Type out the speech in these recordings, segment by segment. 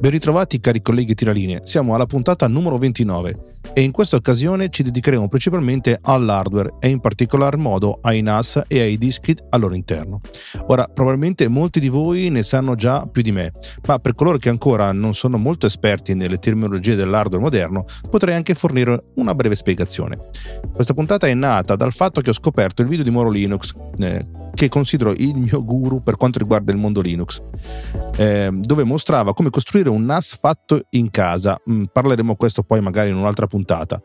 Ben ritrovati cari colleghi tiralinee, siamo alla puntata numero 29 e in questa occasione ci dedicheremo principalmente all'hardware e in particolar modo ai NAS e ai dischi al loro interno. Ora, probabilmente molti di voi ne sanno già più di me, ma per coloro che ancora non sono molto esperti nelle terminologie dell'hardware moderno, potrei anche fornire una breve spiegazione. Questa puntata è nata dal fatto che ho scoperto il video di Moro Linux eh, che considero il mio guru per quanto riguarda il mondo Linux, eh, dove mostrava come costruire un NAS fatto in casa. Mm, parleremo questo poi magari in un'altra puntata.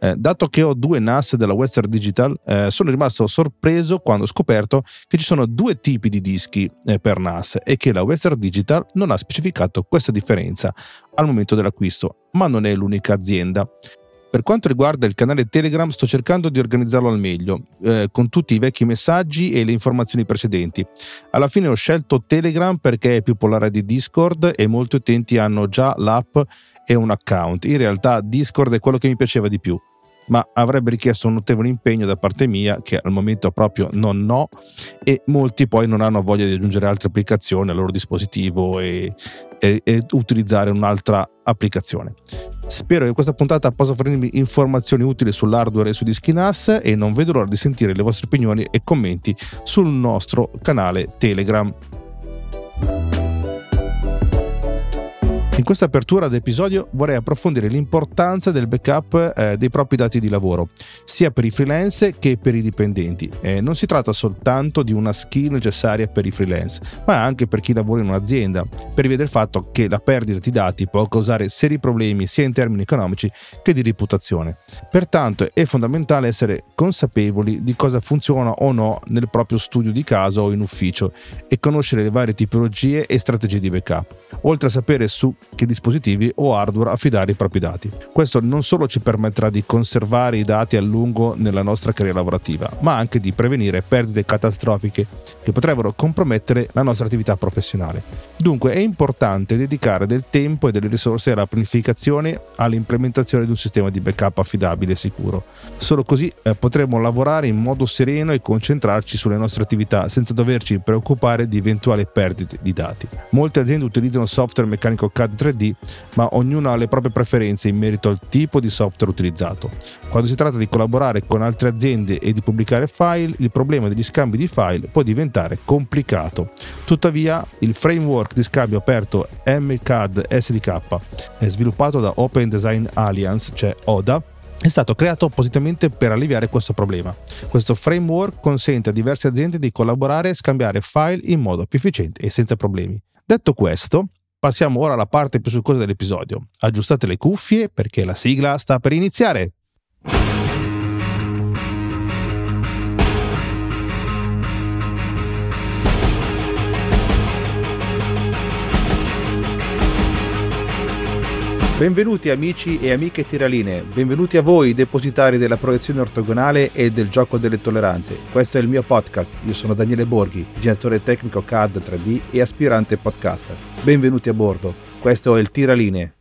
Eh, dato che ho due NAS della Western Digital, eh, sono rimasto sorpreso quando ho scoperto che ci sono due tipi di dischi eh, per NAS e che la Western Digital non ha specificato questa differenza al momento dell'acquisto, ma non è l'unica azienda. Per quanto riguarda il canale Telegram sto cercando di organizzarlo al meglio, eh, con tutti i vecchi messaggi e le informazioni precedenti. Alla fine ho scelto Telegram perché è più polare di Discord e molti utenti hanno già l'app e un account. In realtà Discord è quello che mi piaceva di più ma avrebbe richiesto un notevole impegno da parte mia che al momento proprio non ho e molti poi non hanno voglia di aggiungere altre applicazioni al loro dispositivo e, e, e utilizzare un'altra applicazione. Spero che questa puntata possa fornirmi informazioni utili sull'hardware e su dischi NAS e non vedo l'ora di sentire le vostre opinioni e commenti sul nostro canale Telegram. In questa apertura d'episodio vorrei approfondire l'importanza del backup eh, dei propri dati di lavoro, sia per i freelance che per i dipendenti. Eh, non si tratta soltanto di una skill necessaria per i freelance, ma anche per chi lavora in un'azienda, per via del fatto che la perdita di dati può causare seri problemi sia in termini economici che di reputazione. Pertanto è fondamentale essere consapevoli di cosa funziona o no nel proprio studio di casa o in ufficio e conoscere le varie tipologie e strategie di backup, oltre a sapere su che dispositivi o hardware affidare i propri dati. Questo non solo ci permetterà di conservare i dati a lungo nella nostra carriera lavorativa, ma anche di prevenire perdite catastrofiche che potrebbero compromettere la nostra attività professionale. Dunque è importante dedicare del tempo e delle risorse alla pianificazione, all'implementazione di un sistema di backup affidabile e sicuro. Solo così eh, potremo lavorare in modo sereno e concentrarci sulle nostre attività senza doverci preoccupare di eventuali perdite di dati. Molte aziende utilizzano software meccanico CAD 3D, ma ognuno ha le proprie preferenze in merito al tipo di software utilizzato. Quando si tratta di collaborare con altre aziende e di pubblicare file, il problema degli scambi di file può diventare complicato. Tuttavia, il framework di scambio aperto MCAD SDK, sviluppato da Open Design Alliance, cioè ODA, è stato creato appositamente per alleviare questo problema. Questo framework consente a diverse aziende di collaborare e scambiare file in modo più efficiente e senza problemi. Detto questo, Passiamo ora alla parte più succosa dell'episodio. Aggiustate le cuffie perché la sigla sta per iniziare. Benvenuti amici e amiche tiraline, benvenuti a voi depositari della proiezione ortogonale e del gioco delle tolleranze. Questo è il mio podcast, io sono Daniele Borghi, direttore tecnico CAD 3D e aspirante podcaster. Benvenuti a bordo, questo è il Tiraline.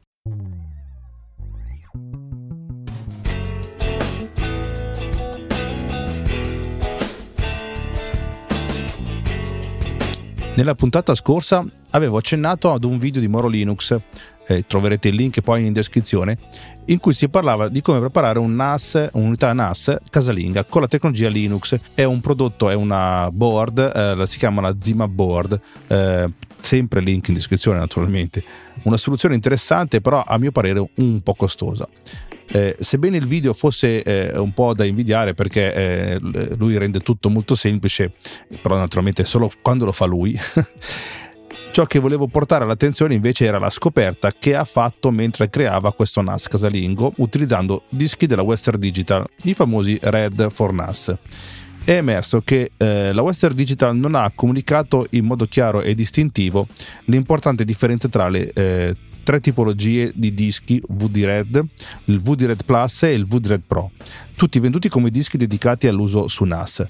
Nella puntata scorsa avevo accennato ad un video di Moro Linux eh, troverete il link poi in descrizione, in cui si parlava di come preparare un NAS, un'unità NAS casalinga con la tecnologia Linux. È un prodotto, è una board, eh, si chiama la Zima Board, eh, sempre link in descrizione naturalmente. Una soluzione interessante, però a mio parere un po' costosa. Eh, sebbene il video fosse eh, un po' da invidiare perché eh, lui rende tutto molto semplice, però naturalmente solo quando lo fa lui. Ciò che volevo portare all'attenzione invece era la scoperta che ha fatto mentre creava questo NAS casalingo utilizzando dischi della Western Digital, i famosi Red for NAS. È emerso che eh, la Western Digital non ha comunicato in modo chiaro e distintivo l'importante differenza tra le eh, tre tipologie di dischi VD-Red, il VD-Red Plus e il VD-Red Pro, tutti venduti come dischi dedicati all'uso su NAS.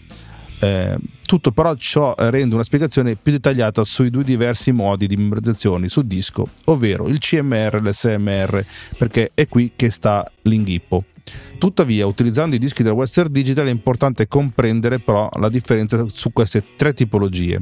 Eh, tutto però ciò rende una spiegazione più dettagliata sui due diversi modi di memorizzazione su disco, ovvero il CMR e l'SMR, perché è qui che sta l'inghippo. Tuttavia, utilizzando i dischi della Western Digital è importante comprendere però la differenza su queste tre tipologie.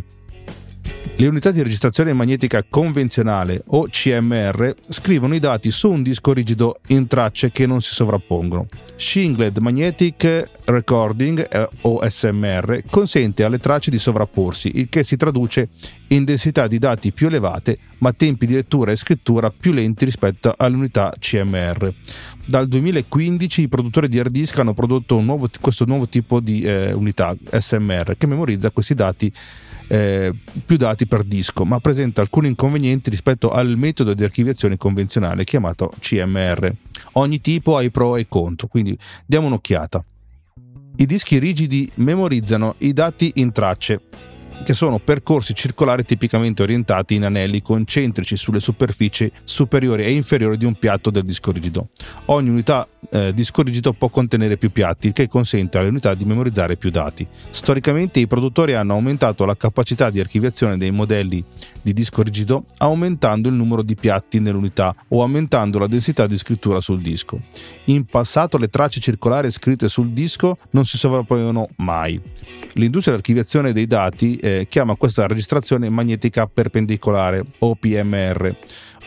Le unità di registrazione magnetica convenzionale o CMR scrivono i dati su un disco rigido in tracce che non si sovrappongono. Shingled Magnetic Recording eh, o SMR consente alle tracce di sovrapporsi, il che si traduce in densità di dati più elevate ma tempi di lettura e scrittura più lenti rispetto alle unità CMR. Dal 2015 i produttori di hard disk hanno prodotto nuovo, questo nuovo tipo di eh, unità SMR che memorizza questi dati eh, più dati per disco, ma presenta alcuni inconvenienti rispetto al metodo di archiviazione convenzionale chiamato CMR. Ogni tipo ha i pro e i contro, quindi diamo un'occhiata. I dischi rigidi memorizzano i dati in tracce, che sono percorsi circolari tipicamente orientati in anelli concentrici sulle superfici superiori e inferiori di un piatto del disco rigido. Ogni unità eh, disco rigido può contenere più piatti, il che consente alle unità di memorizzare più dati. Storicamente i produttori hanno aumentato la capacità di archiviazione dei modelli di disco rigido aumentando il numero di piatti nell'unità o aumentando la densità di scrittura sul disco. In passato le tracce circolari scritte sul disco non si sovrapponevano mai. L'industria dell'archiviazione dei dati eh, chiama questa registrazione magnetica perpendicolare o PMR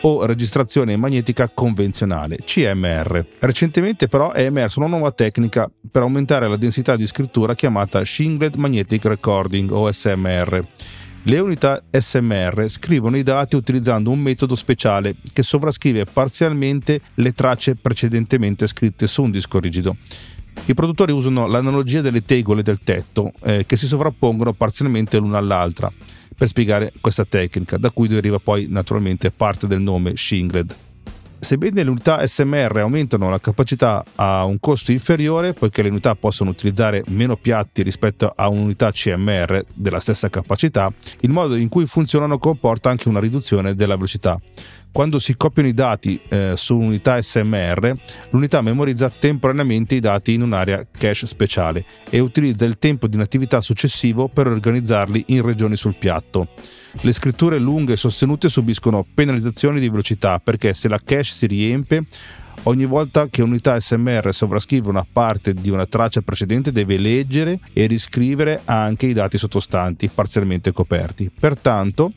o registrazione magnetica convenzionale, CMR. Recentemente però è emersa una nuova tecnica per aumentare la densità di scrittura chiamata Shingled Magnetic Recording o SMR. Le unità SMR scrivono i dati utilizzando un metodo speciale che sovrascrive parzialmente le tracce precedentemente scritte su un disco rigido. I produttori usano l'analogia delle tegole del tetto eh, che si sovrappongono parzialmente l'una all'altra per spiegare questa tecnica, da cui deriva poi naturalmente parte del nome Shingled. Sebbene le unità SMR aumentano la capacità a un costo inferiore, poiché le unità possono utilizzare meno piatti rispetto a un'unità CMR della stessa capacità, il modo in cui funzionano comporta anche una riduzione della velocità. Quando si copiano i dati eh, su un'unità SMR, l'unità memorizza temporaneamente i dati in un'area cache speciale e utilizza il tempo di inattività successivo per organizzarli in regioni sul piatto. Le scritture lunghe e sostenute subiscono penalizzazioni di velocità perché se la cache si riempie, Ogni volta che un'unità SMR sovrascrive una parte di una traccia precedente deve leggere e riscrivere anche i dati sottostanti parzialmente coperti. Pertanto,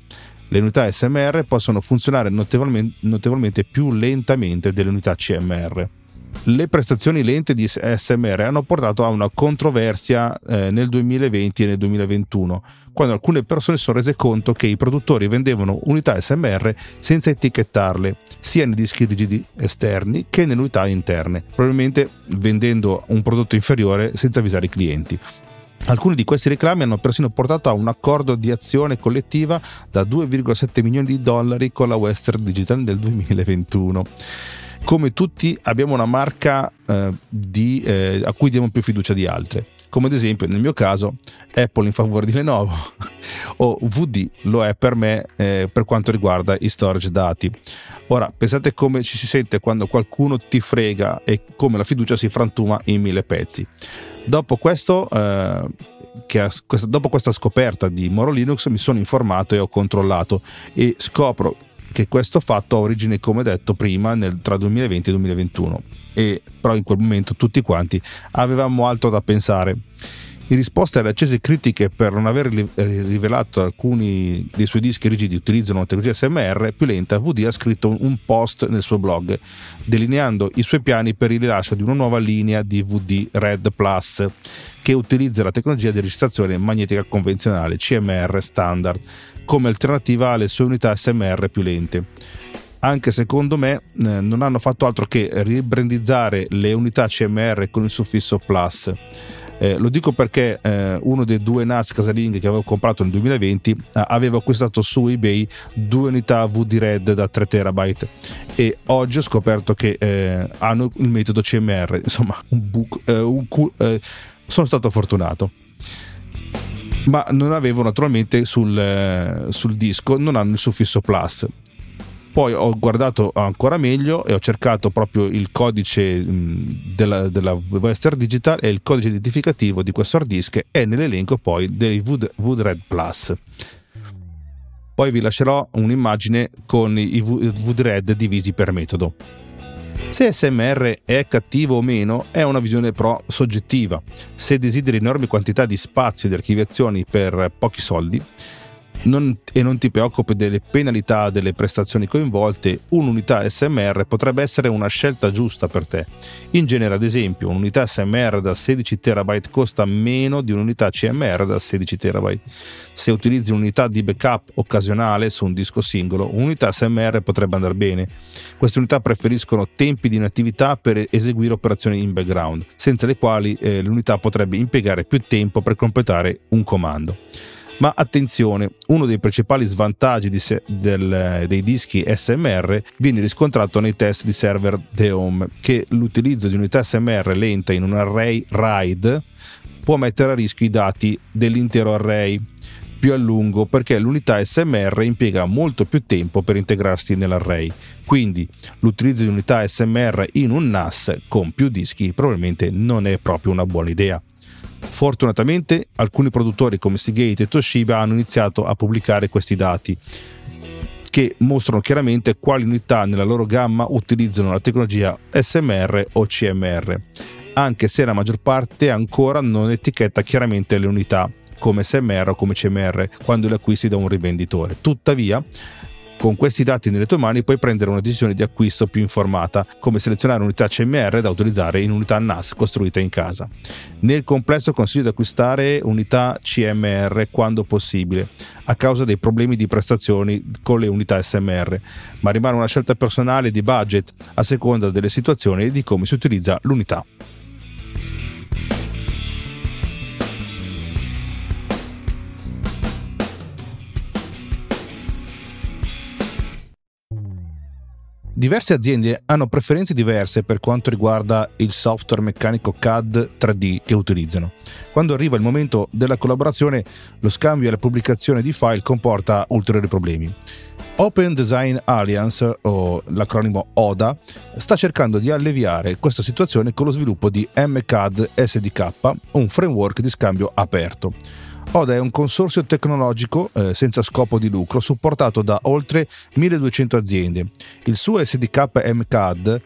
le unità SMR possono funzionare notevolmente, notevolmente più lentamente delle unità CMR. Le prestazioni lente di SMR hanno portato a una controversia eh, nel 2020 e nel 2021, quando alcune persone si sono rese conto che i produttori vendevano unità SMR senza etichettarle, sia nei dischi rigidi esterni che nelle unità interne, probabilmente vendendo un prodotto inferiore senza avvisare i clienti. Alcuni di questi reclami hanno persino portato a un accordo di azione collettiva da 2,7 milioni di dollari con la Western Digital nel 2021. Come tutti abbiamo una marca eh, di, eh, a cui diamo più fiducia di altre, come ad esempio nel mio caso Apple in favore di Lenovo o VD lo è per me eh, per quanto riguarda i storage dati. Ora pensate come ci si sente quando qualcuno ti frega e come la fiducia si frantuma in mille pezzi. Dopo questo, eh, che, dopo questa scoperta di Moro Linux mi sono informato e ho controllato e scopro che questo fatto ha origine, come detto prima, nel, tra 2020 e 2021. E, però in quel momento tutti quanti avevamo altro da pensare. In risposta alle accese critiche per non aver rivelato alcuni dei suoi dischi rigidi utilizzano una tecnologia SMR più lenta, VD ha scritto un post nel suo blog delineando i suoi piani per il rilascio di una nuova linea di VD Red Plus che utilizza la tecnologia di registrazione magnetica convenzionale CMR standard come alternativa alle sue unità SMR più lente. Anche secondo me eh, non hanno fatto altro che ribrandizzare le unità CMR con il suffisso plus eh, lo dico perché eh, uno dei due NAS casalinghe che avevo comprato nel 2020 eh, aveva acquistato su eBay due unità VD Red da 3 terabyte e oggi ho scoperto che eh, hanno il metodo CMR, insomma un buco, eh, un cu- sono stato fortunato ma non avevo naturalmente sul, sul, disco, non hanno il suffisso plus. Poi ho guardato ancora meglio e ho cercato proprio il codice della, della Western Digital e il codice identificativo di questo hard disk è nell'elenco poi dei Wood, Woodred Plus. Poi vi lascerò un'immagine con i Woodred divisi per metodo. Se SMR è cattivo o meno è una visione però soggettiva. Se desideri enormi quantità di spazio di archiviazioni per pochi soldi, non, e non ti preoccupi delle penalità delle prestazioni coinvolte, un'unità SMR potrebbe essere una scelta giusta per te. In genere, ad esempio, un'unità SMR da 16 TB costa meno di un'unità CMR da 16 TB. Se utilizzi un'unità di backup occasionale su un disco singolo, un'unità SMR potrebbe andare bene. Queste unità preferiscono tempi di inattività per eseguire operazioni in background, senza le quali eh, l'unità potrebbe impiegare più tempo per completare un comando. Ma attenzione, uno dei principali svantaggi se- del, dei dischi SMR viene riscontrato nei test di server The Home, che l'utilizzo di unità SMR lenta in un array RAID può mettere a rischio i dati dell'intero array più a lungo perché l'unità SMR impiega molto più tempo per integrarsi nell'array. Quindi l'utilizzo di unità SMR in un NAS con più dischi probabilmente non è proprio una buona idea. Fortunatamente alcuni produttori come Seagate e Toshiba hanno iniziato a pubblicare questi dati che mostrano chiaramente quali unità nella loro gamma utilizzano la tecnologia SMR o CMR, anche se la maggior parte ancora non etichetta chiaramente le unità come SMR o come CMR quando le acquisti da un rivenditore. Tuttavia, con questi dati nelle tue mani puoi prendere una decisione di acquisto più informata, come selezionare unità CMR da utilizzare in unità NAS costruita in casa. Nel complesso consiglio di acquistare unità CMR quando possibile, a causa dei problemi di prestazioni con le unità SMR, ma rimane una scelta personale di budget a seconda delle situazioni e di come si utilizza l'unità. Diverse aziende hanno preferenze diverse per quanto riguarda il software meccanico CAD 3D che utilizzano. Quando arriva il momento della collaborazione, lo scambio e la pubblicazione di file comporta ulteriori problemi. Open Design Alliance, o l'acronimo ODA, sta cercando di alleviare questa situazione con lo sviluppo di MCAD SDK, un framework di scambio aperto. ODA è un consorzio tecnologico eh, senza scopo di lucro supportato da oltre 1200 aziende. Il suo SDK MCAD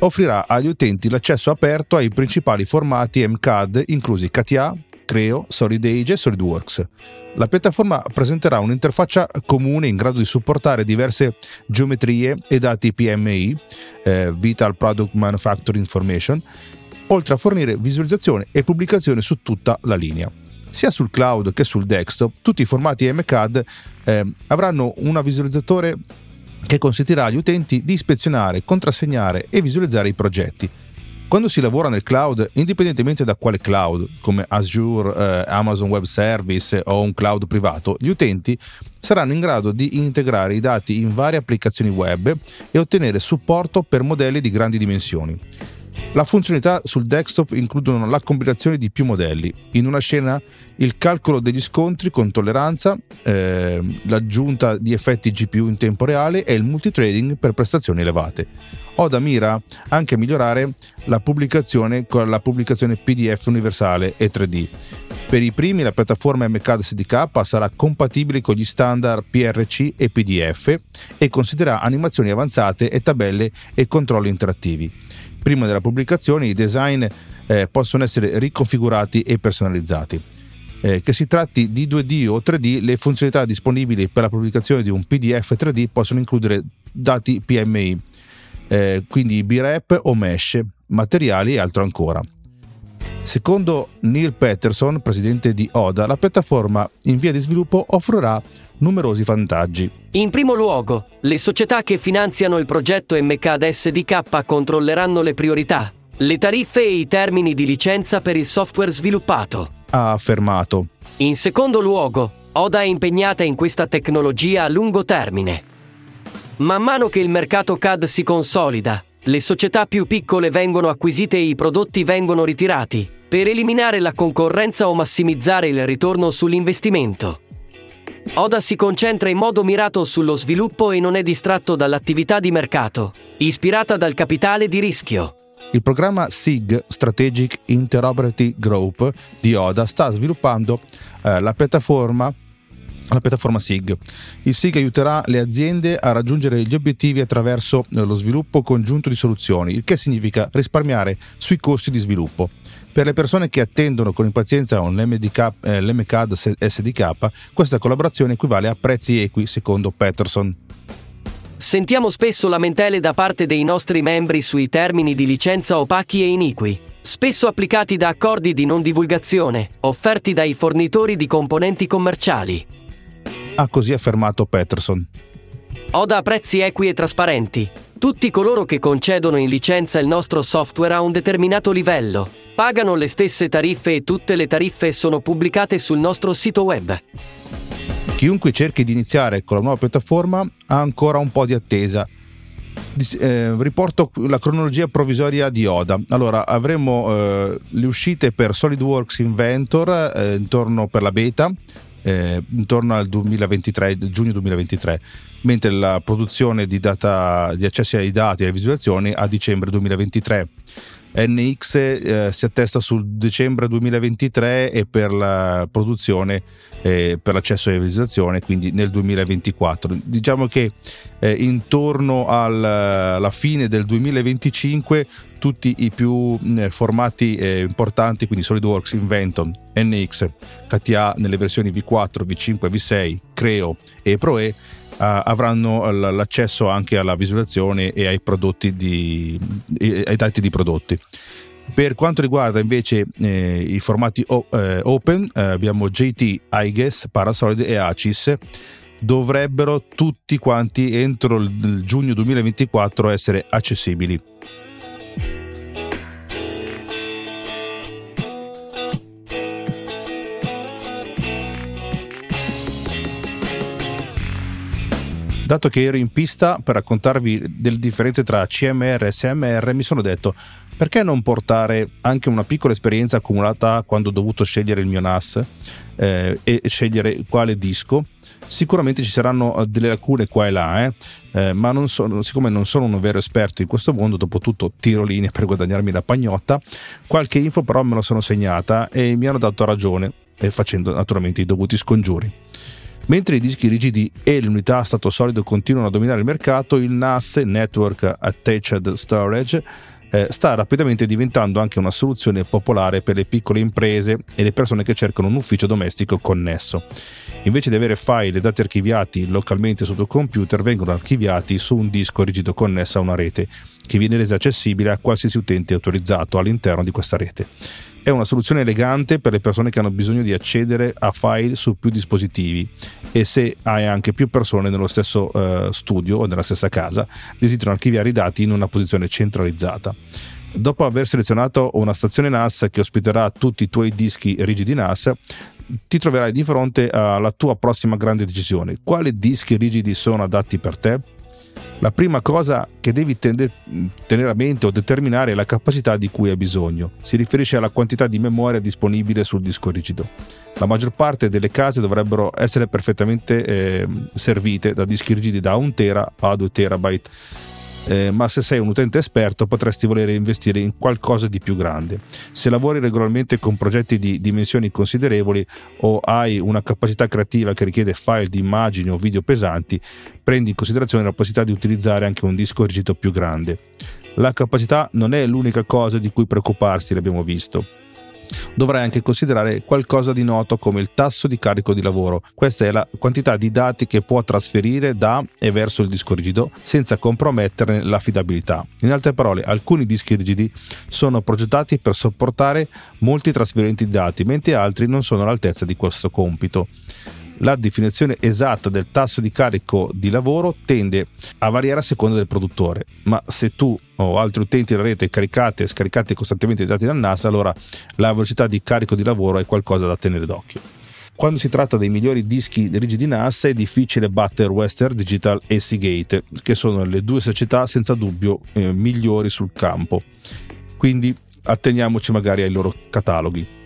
offrirà agli utenti l'accesso aperto ai principali formati MCAD inclusi CATIA, Creo, SolidAge e SolidWorks. La piattaforma presenterà un'interfaccia comune in grado di supportare diverse geometrie e dati PMI, eh, Vital Product Manufacturing Information, oltre a fornire visualizzazione e pubblicazione su tutta la linea sia sul cloud che sul desktop, tutti i formati MCAD eh, avranno un visualizzatore che consentirà agli utenti di ispezionare, contrassegnare e visualizzare i progetti. Quando si lavora nel cloud, indipendentemente da quale cloud, come Azure, eh, Amazon Web Service o un cloud privato, gli utenti saranno in grado di integrare i dati in varie applicazioni web e ottenere supporto per modelli di grandi dimensioni. La funzionalità sul desktop includono la combinazione di più modelli. In una scena il calcolo degli scontri con tolleranza, eh, l'aggiunta di effetti GPU in tempo reale e il multitrading per prestazioni elevate. Oda mira anche a migliorare la pubblicazione con la pubblicazione PDF universale e 3D. Per i primi la piattaforma MCAD SDK sarà compatibile con gli standard PRC e PDF e considererà animazioni avanzate e tabelle e controlli interattivi prima della pubblicazione i design eh, possono essere riconfigurati e personalizzati. Eh, che si tratti di 2D o 3D, le funzionalità disponibili per la pubblicazione di un PDF 3D possono includere dati PMI, eh, quindi BREP o mesh, materiali e altro ancora. Secondo Neil Peterson, presidente di ODA, la piattaforma in via di sviluppo offrirà numerosi vantaggi. In primo luogo, le società che finanziano il progetto MCAD SDK controlleranno le priorità, le tariffe e i termini di licenza per il software sviluppato. Ha affermato. In secondo luogo, Oda è impegnata in questa tecnologia a lungo termine. Man mano che il mercato CAD si consolida, le società più piccole vengono acquisite e i prodotti vengono ritirati, per eliminare la concorrenza o massimizzare il ritorno sull'investimento. Oda si concentra in modo mirato sullo sviluppo e non è distratto dall'attività di mercato, ispirata dal capitale di rischio. Il programma SIG Strategic Interoperability Group di Oda sta sviluppando eh, la piattaforma alla piattaforma SIG. Il SIG aiuterà le aziende a raggiungere gli obiettivi attraverso lo sviluppo congiunto di soluzioni, il che significa risparmiare sui costi di sviluppo. Per le persone che attendono con impazienza un MDK, eh, l'MCAD SDK, questa collaborazione equivale a prezzi equi secondo Peterson. Sentiamo spesso lamentele da parte dei nostri membri sui termini di licenza opachi e iniqui, spesso applicati da accordi di non divulgazione, offerti dai fornitori di componenti commerciali. Ha così affermato Peterson. Oda prezzi equi e trasparenti. Tutti coloro che concedono in licenza il nostro software a un determinato livello pagano le stesse tariffe e tutte le tariffe sono pubblicate sul nostro sito web. Chiunque cerchi di iniziare con la nuova piattaforma ha ancora un po' di attesa. Eh, riporto la cronologia provvisoria di Oda. Allora, avremo eh, le uscite per SolidWorks Inventor eh, intorno per la beta, eh, intorno al 2023, giugno 2023, mentre la produzione di, data, di accessi ai dati e alle visualizzazioni a dicembre 2023. NX eh, si attesta sul dicembre 2023 e per la produzione eh, per l'accesso alla visualizzazione quindi nel 2024 diciamo che eh, intorno al, alla fine del 2025 tutti i più eh, formati importanti quindi SolidWorks, Inventon, NX, KTA nelle versioni V4, V5, V6, Creo e ProE avranno l'accesso anche alla visualizzazione e ai, di, ai dati di prodotti. Per quanto riguarda invece eh, i formati o, eh, open, eh, abbiamo JT, iGuess, Parasolid e ACIS. Dovrebbero tutti quanti entro il giugno 2024 essere accessibili. Dato che ero in pista per raccontarvi delle differenze tra CMR e SMR, mi sono detto perché non portare anche una piccola esperienza accumulata quando ho dovuto scegliere il mio NAS eh, e scegliere quale disco? Sicuramente ci saranno eh, delle lacune qua e là, eh? Eh, ma non sono, siccome non sono un vero esperto in questo mondo, dopo tutto tiro linee per guadagnarmi la pagnotta, qualche info però me la sono segnata e mi hanno dato ragione, facendo naturalmente i dovuti scongiuri. Mentre i dischi rigidi e le unità a stato solido continuano a dominare il mercato, il NAS, Network Attached Storage, eh, sta rapidamente diventando anche una soluzione popolare per le piccole imprese e le persone che cercano un ufficio domestico connesso. Invece di avere file e dati archiviati localmente sul tuo computer, vengono archiviati su un disco rigido connesso a una rete, che viene resa accessibile a qualsiasi utente autorizzato all'interno di questa rete. È una soluzione elegante per le persone che hanno bisogno di accedere a file su più dispositivi e se hai anche più persone nello stesso uh, studio o nella stessa casa, desiderano archiviare i dati in una posizione centralizzata. Dopo aver selezionato una stazione NAS che ospiterà tutti i tuoi dischi rigidi NAS, ti troverai di fronte alla tua prossima grande decisione. Quali dischi rigidi sono adatti per te? La prima cosa che devi tende, tenere a mente o determinare è la capacità di cui hai bisogno. Si riferisce alla quantità di memoria disponibile sul disco rigido. La maggior parte delle case dovrebbero essere perfettamente eh, servite da dischi rigidi da 1 tera a 2 terabyte eh, ma se sei un utente esperto potresti volere investire in qualcosa di più grande. Se lavori regolarmente con progetti di dimensioni considerevoli o hai una capacità creativa che richiede file di immagini o video pesanti, prendi in considerazione la possibilità di utilizzare anche un disco rigido più grande. La capacità non è l'unica cosa di cui preoccuparsi, l'abbiamo visto dovrai anche considerare qualcosa di noto come il tasso di carico di lavoro. Questa è la quantità di dati che può trasferire da e verso il disco rigido senza comprometterne l'affidabilità. In altre parole, alcuni dischi rigidi sono progettati per sopportare molti trasferimenti di dati, mentre altri non sono all'altezza di questo compito la definizione esatta del tasso di carico di lavoro tende a variare a seconda del produttore, ma se tu o altri utenti della rete caricate e scaricate costantemente i dati dal NAS, allora la velocità di carico di lavoro è qualcosa da tenere d'occhio. Quando si tratta dei migliori dischi rigidi NAS è difficile battere Western Digital e Seagate, che sono le due società senza dubbio eh, migliori sul campo. Quindi atteniamoci magari ai loro cataloghi.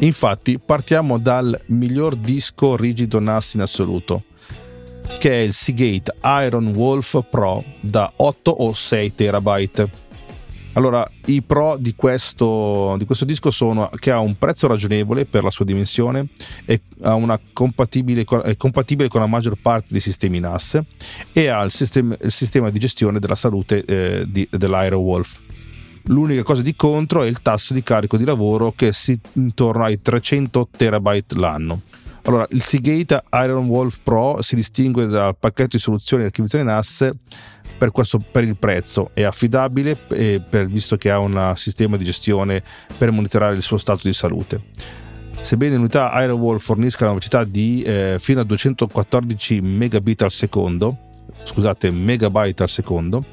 Infatti partiamo dal miglior disco rigido NAS in assoluto, che è il Seagate Iron Wolf Pro da 8 o 6 terabyte. Allora, i pro di questo, di questo, disco sono che ha un prezzo ragionevole per la sua dimensione, è, compatibile, è compatibile, con la maggior parte dei sistemi NAS e ha il sistema, il sistema di gestione della salute eh, di, dell'Aerowolf. L'unica cosa di contro è il tasso di carico di lavoro che si intorno ai 300 terabyte l'anno. Allora, il Seagate Iron Wolf Pro si distingue dal pacchetto di soluzioni di archiviazione NAS per, questo, per il prezzo, è affidabile per, visto che ha un sistema di gestione per monitorare il suo stato di salute. Sebbene l'unità Aerowall fornisca una velocità di eh, fino a 214 megabit al secondo, scusate, megabyte al secondo,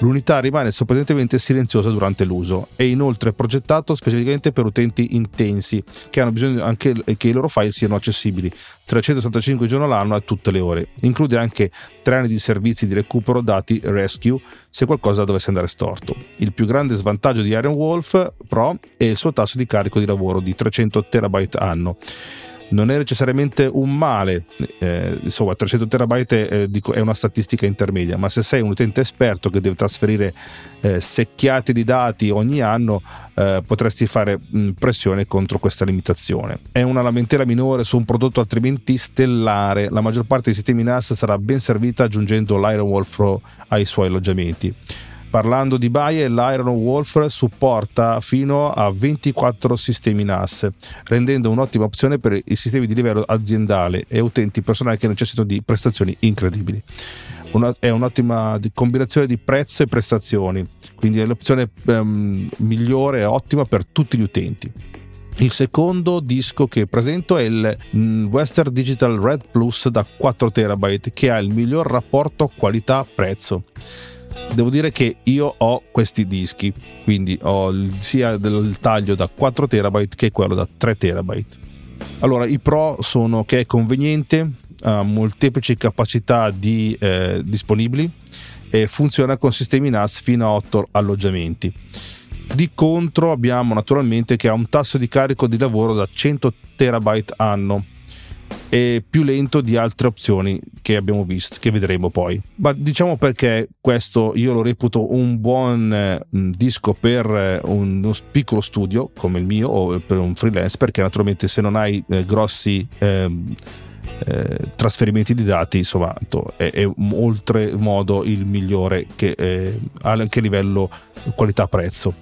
L'unità rimane sorprendentemente silenziosa durante l'uso. È inoltre progettato specificamente per utenti intensi che hanno bisogno anche che i loro file siano accessibili 365 giorni all'anno a tutte le ore. Include anche tre anni di servizi di recupero dati rescue se qualcosa dovesse andare storto. Il più grande svantaggio di Iron Wolf Pro è il suo tasso di carico di lavoro di 300 terabyte anno non è necessariamente un male, eh, insomma 300 terabyte è, è, una statistica intermedia, ma se sei un utente esperto che deve trasferire eh, secchiate di dati ogni anno, eh, potresti fare mh, pressione contro questa limitazione. È una lamentela minore su un prodotto altrimenti stellare, la maggior parte dei sistemi NAS sarà ben servita aggiungendo l'Iron Wolf Pro ai suoi alloggiamenti. Parlando di Baie, l'Iron Wolf supporta fino a 24 sistemi NAS, rendendo un'ottima opzione per i sistemi di livello aziendale e utenti personali che necessitano di prestazioni incredibili. Una, è un'ottima combinazione di prezzo e prestazioni, quindi è l'opzione um, migliore e ottima per tutti gli utenti. Il secondo disco che presento è il mm, Western Digital Red Plus da 4 TB che ha il miglior rapporto qualità-prezzo devo dire che io ho questi dischi, quindi ho sia il taglio da 4 terabyte che quello da 3 terabyte. Allora, i pro sono che è conveniente, ha molteplici capacità di, eh, disponibili e funziona con sistemi NAS fino a 8 alloggiamenti. Di contro abbiamo naturalmente che ha un tasso di carico di lavoro da 100 terabyte anno e più lento di altre opzioni che abbiamo visto, che vedremo poi. Ma diciamo perché questo io lo reputo un buon eh, disco per eh, uno piccolo studio come il mio o per un freelance, perché naturalmente se non hai eh, grossi ehm, eh, trasferimenti di dati, insomma, è, è oltremodo il migliore che eh, anche a livello qualità-prezzo.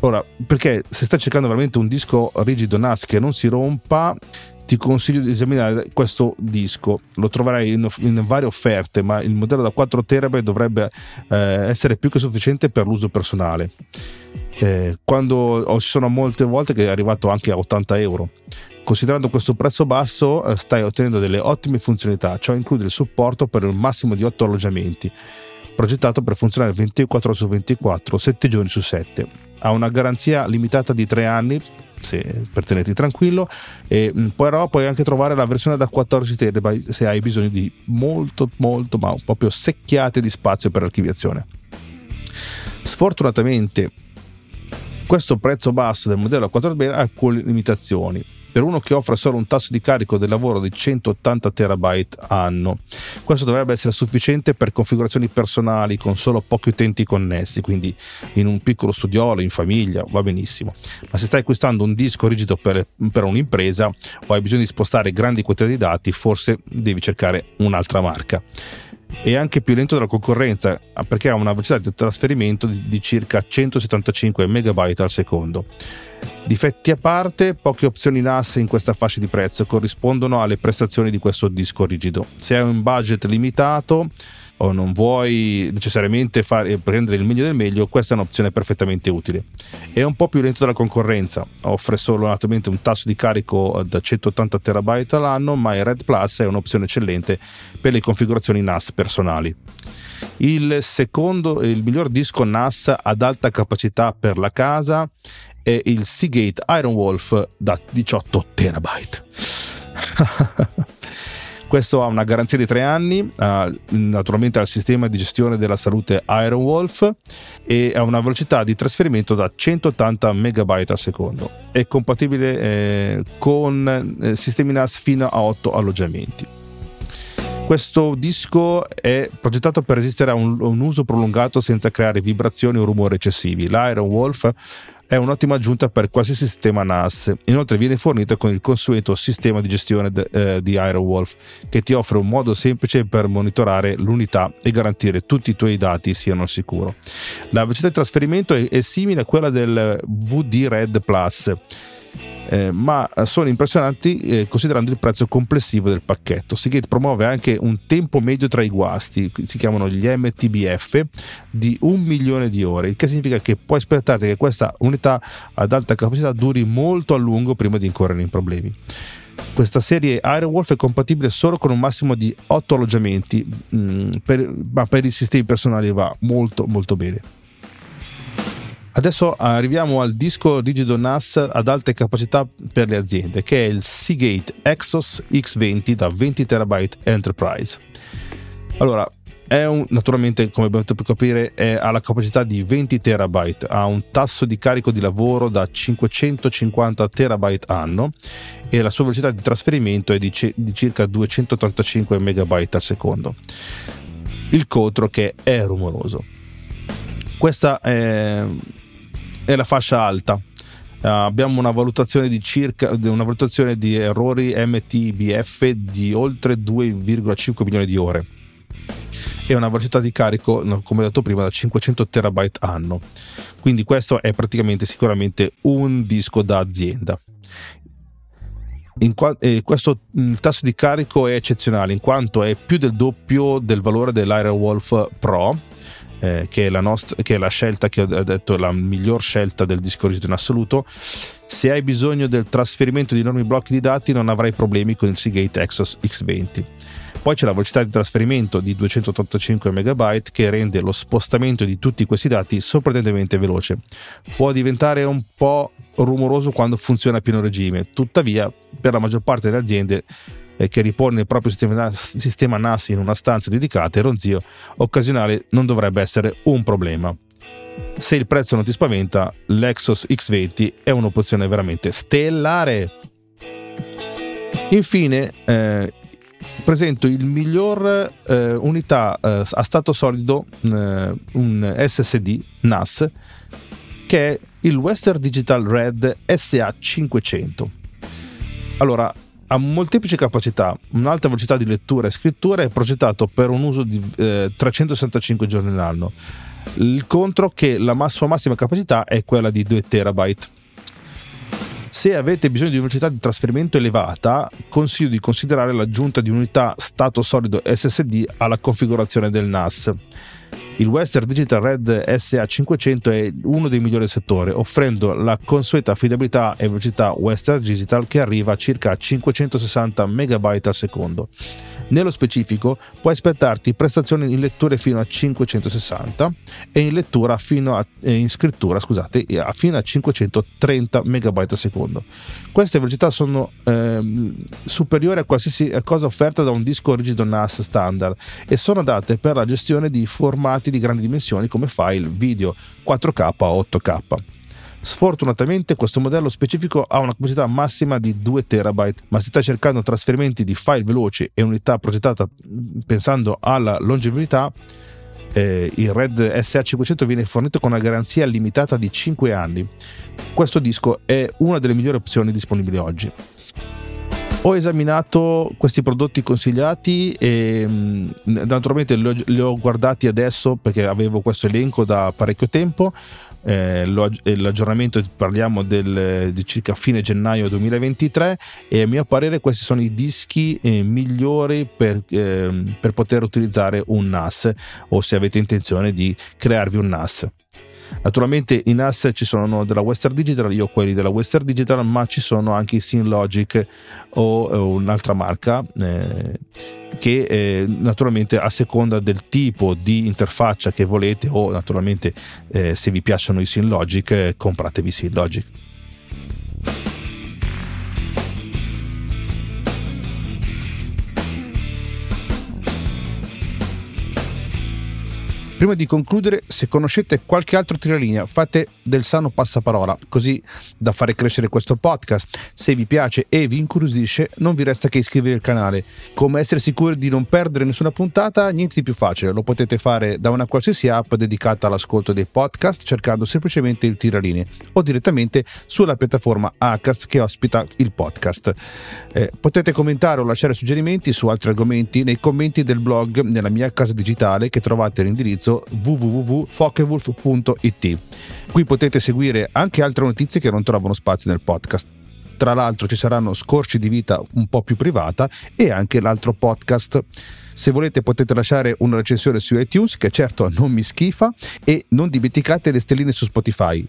Ora, perché se stai cercando veramente un disco rigido NAS che non si rompa, ti consiglio di esaminare questo disco. Lo troverai in, in varie offerte, ma il modello da 4 TB dovrebbe eh, essere più che sufficiente per l'uso personale. Eh, quando ci sono molte volte che è arrivato anche a 80 euro. Considerando questo prezzo basso, eh, stai ottenendo delle ottime funzionalità. Ciò include il supporto per un massimo di 8 alloggiamenti, progettato per funzionare 24 ore su 24, 7 giorni su 7. Ha una garanzia limitata di 3 anni se, per tenerti tranquillo. E, mm, però puoi anche trovare la versione da 14 TB se hai bisogno di molto, molto, ma proprio secchiate di spazio per archiviazione. Sfortunatamente, questo prezzo basso del modello a 4 TB ha alcune limitazioni per uno che offre solo un tasso di carico del lavoro di 180 terabyte anno. Questo dovrebbe essere sufficiente per configurazioni personali con solo pochi utenti connessi, quindi in un piccolo studiolo, in famiglia, va benissimo. Ma se stai acquistando un disco rigido per, per un'impresa o hai bisogno di spostare grandi quantità di dati, forse devi cercare un'altra marca è anche più lento della concorrenza perché ha una velocità di trasferimento di, di circa 175 MB al secondo. Difetti a parte, poche opzioni NAS in questa fascia di prezzo corrispondono alle prestazioni di questo disco rigido. Se hai un budget limitato o non vuoi necessariamente fare, prendere il meglio del meglio, questa è un'opzione perfettamente utile. È un po' più lento della concorrenza, offre solo naturalmente un tasso di carico da 180 TB all'anno, ma il Red Plus è un'opzione eccellente per le configurazioni NAS personali. Il secondo, il miglior disco NAS ad alta capacità per la casa è il Seagate Iron Wolf da 18 terabyte. Questo ha una garanzia di tre anni, uh, naturalmente al sistema di gestione della salute Iron Wolf e ha una velocità di trasferimento da 180 MB al secondo. È compatibile eh, con eh, sistemi NAS fino a 8 alloggiamenti. Questo disco è progettato per resistere a un, un uso prolungato senza creare vibrazioni o rumori eccessivi. L'Iron Wolf è un'ottima aggiunta per qualsiasi sistema NAS. Inoltre viene fornito con il consueto sistema di gestione de, eh, di Wolf, che ti offre un modo semplice per monitorare l'unità e garantire tutti i tuoi dati siano al sicuro. La velocità di trasferimento è, è simile a quella del VD Red Plus eh, ma sono impressionanti eh, considerando il prezzo complessivo del pacchetto. Seagate promuove anche un tempo medio tra i guasti, si chiamano gli MTBF, di un milione di ore, il che significa che puoi aspettarti che questa unità ad alta capacità duri molto a lungo prima di incorrere in problemi. Questa serie Ironwolf è compatibile solo con un massimo di 8 alloggiamenti, mh, mm, per, ma per i sistemi personali va molto molto bene. Adesso arriviamo al disco rigido NAS ad alte capacità per le aziende, che è il Seagate Exos X20 da 20 TB Enterprise. Allora, è un, naturalmente, come abbiamo per capire, ha la capacità di 20 TB, ha un tasso di carico di lavoro da 550 TB anno e la sua velocità di trasferimento è di, di circa 235 MB al secondo. Il contro che è rumoroso. Questa è è la fascia alta. Uh, abbiamo una valutazione di circa una valutazione di errori MTBF di oltre 2,5 milioni di ore e una velocità di carico, come detto prima, da 500 terabyte anno. Quindi questo è praticamente sicuramente un disco da azienda. Qua- eh, questo il tasso di carico è eccezionale in quanto è più del doppio del valore dell'Iron Wolf Pro eh, che, è la nostra, che è la scelta che ho detto la miglior scelta del disco rigido in assoluto. Se hai bisogno del trasferimento di enormi blocchi di dati non avrai problemi con il Seagate Exos X20. Poi c'è la velocità di trasferimento di 285 MB che rende lo spostamento di tutti questi dati sorprendentemente veloce. Può diventare un po' rumoroso quando funziona a pieno regime, tuttavia per la maggior parte delle aziende eh, che ripone il proprio sistema, sistema NAS in una stanza dedicata e ronzio occasionale non dovrebbe essere un problema. Se il prezzo non ti spaventa, l'Exos X20 è un'opzione veramente stellare. Infine, eh, presento il miglior eh, unità eh, a stato solido, eh, un SSD NAS, che è il Western Digital Red SA500. Allora, ha molteplici capacità, un'alta velocità di lettura e scrittura è progettato per un uso di eh, 365 giorni all'anno. Il contro che la sua massima capacità è quella di 2 terabyte. Se avete bisogno di velocità di trasferimento elevata, consiglio di considerare l'aggiunta di unità stato solido SSD alla configurazione del NAS. Il Western Digital Red SA500 è uno dei migliori del settore, offrendo la consueta affidabilità e velocità Western Digital che arriva a circa 560 MB al secondo. Nello specifico, puoi aspettarti prestazioni in lettura fino a 560 e in lettura fino a in scrittura, scusate, fino a 530 MB al secondo. Queste velocità sono ehm, superiori a qualsiasi cosa offerta da un disco rigido NAS standard e sono adatte per la gestione di formati di grandi dimensioni come file video 4K o 8K. Sfortunatamente questo modello specifico ha una capacità massima di 2 TB, ma si sta cercando trasferimenti di file veloci e unità progettata pensando alla longevità, eh, il Red SA500 viene fornito con una garanzia limitata di 5 anni. Questo disco è una delle migliori opzioni disponibili oggi. Ho esaminato questi prodotti consigliati e mm, naturalmente li ho, li ho guardati adesso perché avevo questo elenco da parecchio tempo eh, l'aggiornamento parliamo del, di circa fine gennaio 2023 e a mio parere questi sono i dischi eh, migliori per, eh, per poter utilizzare un NAS o se avete intenzione di crearvi un NAS. Naturalmente i NAS ci sono della Western Digital, io ho quelli della Western Digital, ma ci sono anche i SynLogic o, o un'altra marca eh, che eh, naturalmente a seconda del tipo di interfaccia che volete o naturalmente eh, se vi piacciono i SynLogic eh, compratevi SynLogic. Prima di concludere, se conoscete qualche altro tiralinea, fate del sano passaparola, così da fare crescere questo podcast. Se vi piace e vi incuriosisce, non vi resta che iscrivervi al canale. Come essere sicuri di non perdere nessuna puntata? Niente di più facile, lo potete fare da una qualsiasi app dedicata all'ascolto dei podcast, cercando semplicemente il tiralinee o direttamente sulla piattaforma Acast che ospita il podcast. Eh, potete commentare o lasciare suggerimenti su altri argomenti nei commenti del blog nella mia casa digitale che trovate all'indirizzo l'indirizzo www.fokewolf.it. Qui potete seguire anche altre notizie che non trovano spazio nel podcast. Tra l'altro ci saranno scorci di vita un po' più privata e anche l'altro podcast. Se volete potete lasciare una recensione su iTunes che certo non mi schifa e non dimenticate le stelline su Spotify.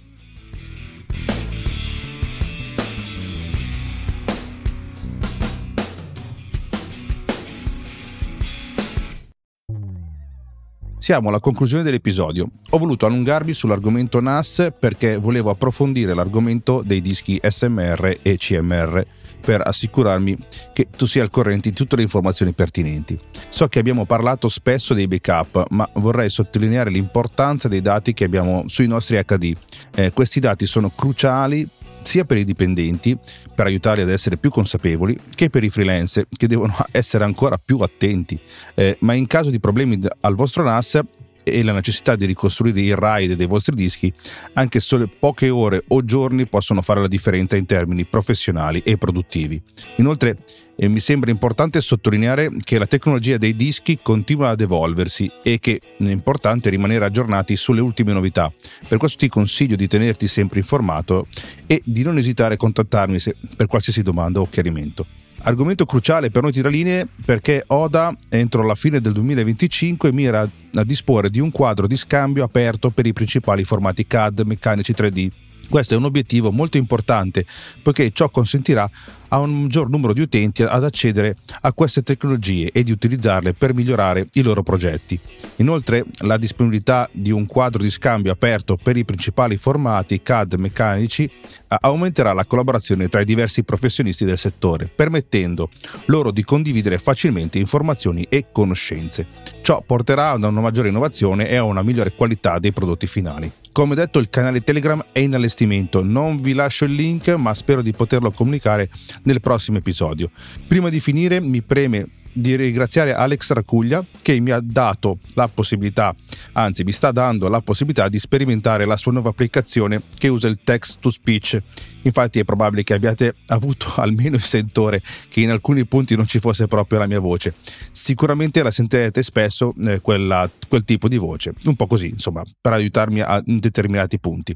Siamo alla conclusione dell'episodio. Ho voluto allungarmi sull'argomento NAS perché volevo approfondire l'argomento dei dischi SMR e CMR per assicurarmi che tu sia al corrente di tutte le informazioni pertinenti. So che abbiamo parlato spesso dei backup, ma vorrei sottolineare l'importanza dei dati che abbiamo sui nostri HD. Eh, questi dati sono cruciali sia per i dipendenti, per aiutarli ad essere più consapevoli, che per i freelance, che devono essere ancora più attenti. Eh, ma in caso di problemi al vostro NAS e la necessità di ricostruire il RAID dei vostri dischi, anche solo poche ore o giorni possono fare la differenza in termini professionali e produttivi. Inoltre, e mi sembra importante sottolineare che la tecnologia dei dischi continua ad evolversi e che è importante rimanere aggiornati sulle ultime novità. Per questo ti consiglio di tenerti sempre informato e di non esitare a contattarmi per qualsiasi domanda o chiarimento. Argomento cruciale per noi tiralinee perché Oda entro la fine del 2025 mira a disporre di un quadro di scambio aperto per i principali formati CAD meccanici 3D questo è un obiettivo molto importante poiché ciò consentirà a un maggior numero di utenti ad accedere a queste tecnologie e di utilizzarle per migliorare i loro progetti. Inoltre la disponibilità di un quadro di scambio aperto per i principali formati CAD meccanici aumenterà la collaborazione tra i diversi professionisti del settore, permettendo loro di condividere facilmente informazioni e conoscenze. Ciò porterà ad una maggiore innovazione e a una migliore qualità dei prodotti finali. Come detto, il canale Telegram è in allestimento. Non vi lascio il link, ma spero di poterlo comunicare nel prossimo episodio. Prima di finire, mi preme di ringraziare Alex Racuglia che mi ha dato la possibilità, anzi mi sta dando la possibilità di sperimentare la sua nuova applicazione che usa il text to speech. Infatti è probabile che abbiate avuto almeno il sentore che in alcuni punti non ci fosse proprio la mia voce. Sicuramente la sentirete spesso eh, quella, quel tipo di voce, un po' così, insomma, per aiutarmi a determinati punti.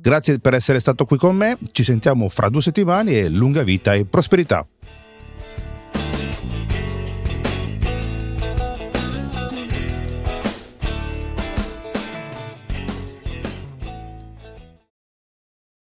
Grazie per essere stato qui con me, ci sentiamo fra due settimane e lunga vita e prosperità.